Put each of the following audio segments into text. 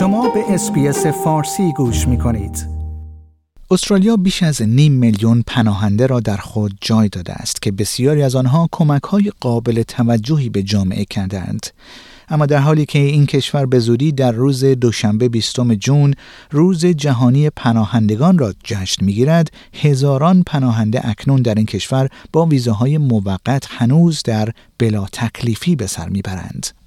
شما به اسپیس فارسی گوش می کنید. استرالیا بیش از نیم میلیون پناهنده را در خود جای داده است که بسیاری از آنها کمک های قابل توجهی به جامعه کردند. اما در حالی که این کشور به زودی در روز دوشنبه 20 جون روز جهانی پناهندگان را جشن می‌گیرد هزاران پناهنده اکنون در این کشور با ویزاهای موقت هنوز در بلا تکلیفی به سر می‌برند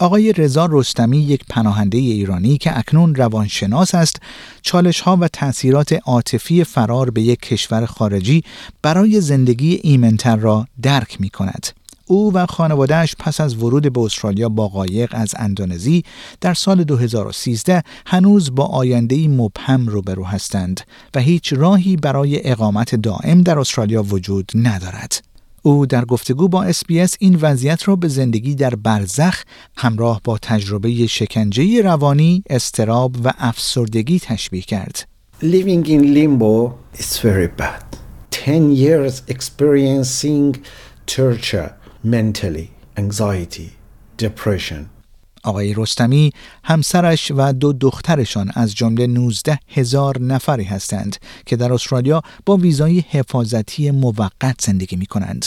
آقای رضا رستمی یک پناهنده ایرانی که اکنون روانشناس است چالش ها و تاثیرات عاطفی فرار به یک کشور خارجی برای زندگی ایمنتر را درک می کند. او و خانوادهش پس از ورود به استرالیا با قایق از اندونزی در سال 2013 هنوز با آینده مبهم روبرو هستند و هیچ راهی برای اقامت دائم در استرالیا وجود ندارد. او در گفتگو با اسپیس این وضعیت را به زندگی در برزخ همراه با تجربه شکنجه روانی، استراب و افسردگی تشبیه کرد. Living in limbo is very bad. 10 years experiencing torture mentally, anxiety, depression. آقای رستمی همسرش و دو دخترشان از جمله 19 هزار نفری هستند که در استرالیا با ویزای حفاظتی موقت زندگی می کنند.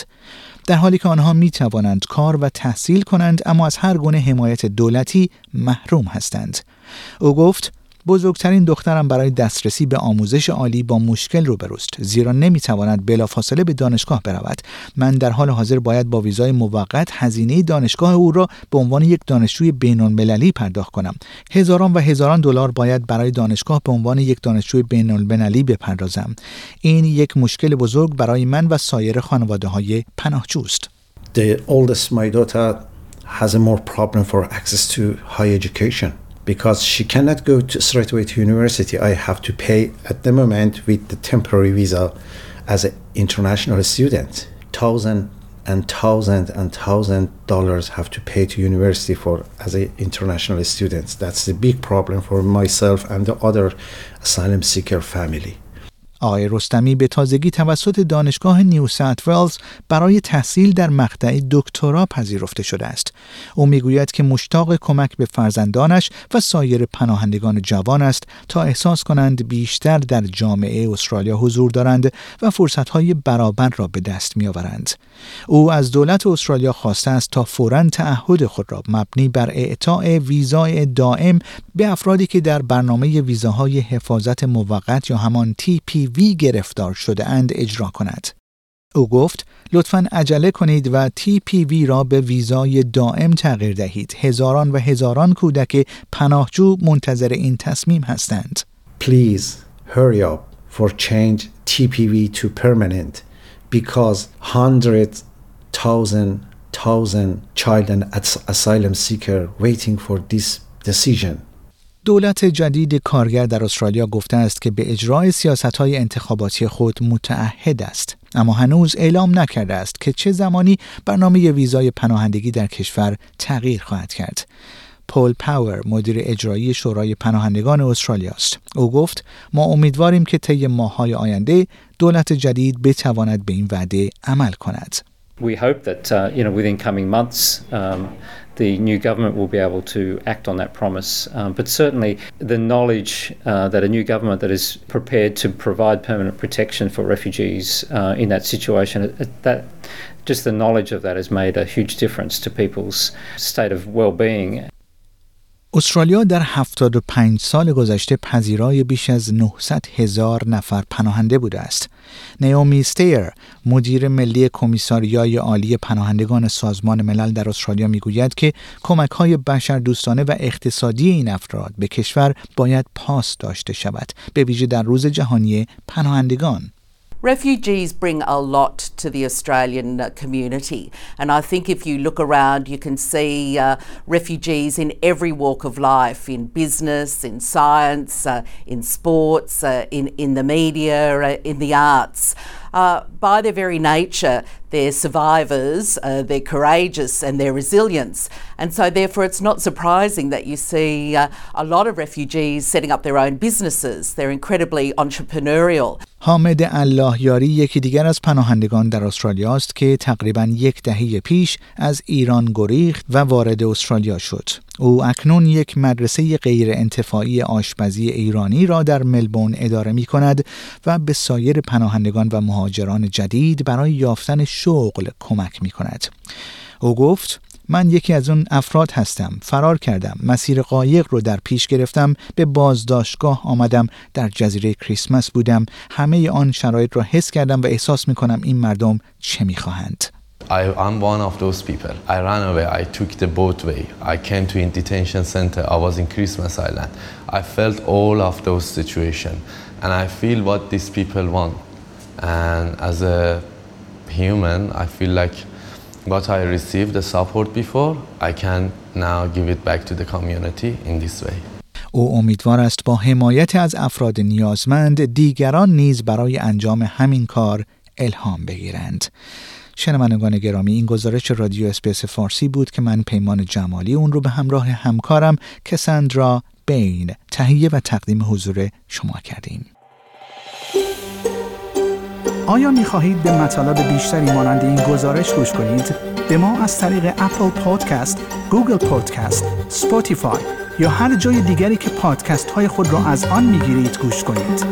در حالی که آنها می توانند کار و تحصیل کنند اما از هر گونه حمایت دولتی محروم هستند. او گفت بزرگترین دخترم برای دسترسی به آموزش عالی با مشکل روبروست زیرا نمی‌تواند بلافاصله به دانشگاه برود. من در حال حاضر باید با ویزای موقت هزینه دانشگاه او را به عنوان یک دانشجوی بین‌المللی پرداخت کنم. هزاران و هزاران دلار باید برای دانشگاه به عنوان یک دانشجوی بین‌المللی بپردازم. این یک مشکل بزرگ برای من و سایر خانواده های پناهجوست. The oldest my daughter has a more problem for access to higher education. Because she cannot go to straight away to university. I have to pay at the moment with the temporary visa as an international student. Thousand and thousand and thousand dollars have to pay to university for as an international student. That's the big problem for myself and the other asylum seeker family. آقای رستمی به تازگی توسط دانشگاه نیو ساوت ولز برای تحصیل در مقطع دکترا پذیرفته شده است. او می‌گوید که مشتاق کمک به فرزندانش و سایر پناهندگان جوان است تا احساس کنند بیشتر در جامعه استرالیا حضور دارند و فرصتهای برابر را به دست میآورند. او از دولت استرالیا خواسته است تا فورا تعهد خود را مبنی بر اعطاع ویزای دائم به افرادی که در برنامه ویزاهای حفاظت موقت یا همان TPV گرفتار شده اند اجرا کند. او گفت لطفا عجله کنید و TPV را به ویزای دائم تغییر دهید. هزاران و هزاران کودک پناهجو منتظر این تصمیم هستند. Please hurry up for change TPV to permanent because hundred thousand thousand child and asylum seeker waiting for this decision. دولت جدید کارگر در استرالیا گفته است که به اجرای سیاست های انتخاباتی خود متعهد است. اما هنوز اعلام نکرده است که چه زمانی برنامه ویزای پناهندگی در کشور تغییر خواهد کرد. پول پاور مدیر اجرایی شورای پناهندگان استرالیا است. او گفت ما امیدواریم که طی ماه‌های آینده دولت جدید بتواند به این وعده عمل کند. We hope that uh, you know within the new government will be able to act on that promise. Um, but certainly, the knowledge uh, that a new government that is prepared to provide permanent protection for refugees uh, in that situation, that just the knowledge of that has made a huge difference to people's state of well-being. استرالیا در 75 سال گذشته پذیرای بیش از 900 هزار نفر پناهنده بوده است. نیومی ستیر مدیر ملی کمیساریای عالی پناهندگان سازمان ملل در استرالیا می‌گوید که کمک های بشر دوستانه و اقتصادی این افراد به کشور باید پاس داشته شود به ویژه در روز جهانی پناهندگان Refugees bring a lot to the Australian uh, community, and I think if you look around, you can see uh, refugees in every walk of life in business, in science, uh, in sports, uh, in, in the media, uh, in the arts. Uh, by their very nature, they're survivors, uh, they're courageous, and they're resilient. And so, therefore, it's not surprising that you see uh, a lot of refugees setting up their own businesses. They're incredibly entrepreneurial. حامد الله یاری یکی دیگر از پناهندگان در استرالیا است که تقریبا یک دهه پیش از ایران گریخت و وارد استرالیا شد. او اکنون یک مدرسه غیر انتفاعی آشپزی ایرانی را در ملبورن اداره می کند و به سایر پناهندگان و مهاجران جدید برای یافتن شغل کمک می کند. او گفت من یکی از اون افراد هستم. فرار کردم. مسیر قایق رو در پیش گرفتم. به بازداشتگاه آمدم. در جزیره کریسمس بودم. همه آن شرایط را حس کردم و احساس می کنم این مردم چه می خواهند I, I'm one of those people. I ran away. I took the boatway. I came to a detention center. I was in Christmas Island. I felt all of those situations, and I feel what these people want. And as a human, I feel like what I received the support before, I can now give it back to the community in this way. او امیدوار است با حمایت از افراد نیازمند دیگران نیز برای انجام همین کار الهام بگیرند. شنوندگان گرامی این گزارش رادیو اسپیس فارسی بود که من پیمان جمالی اون رو به همراه همکارم کسندرا بین تهیه و تقدیم حضور شما کردیم. آیا می خواهید به مطالب بیشتری مانند این گزارش گوش کنید؟ به ما از طریق Apple Podcast، Google Podcast، Spotify یا هر جای دیگری که پادکست های خود را از آن می گیرید گوش کنید.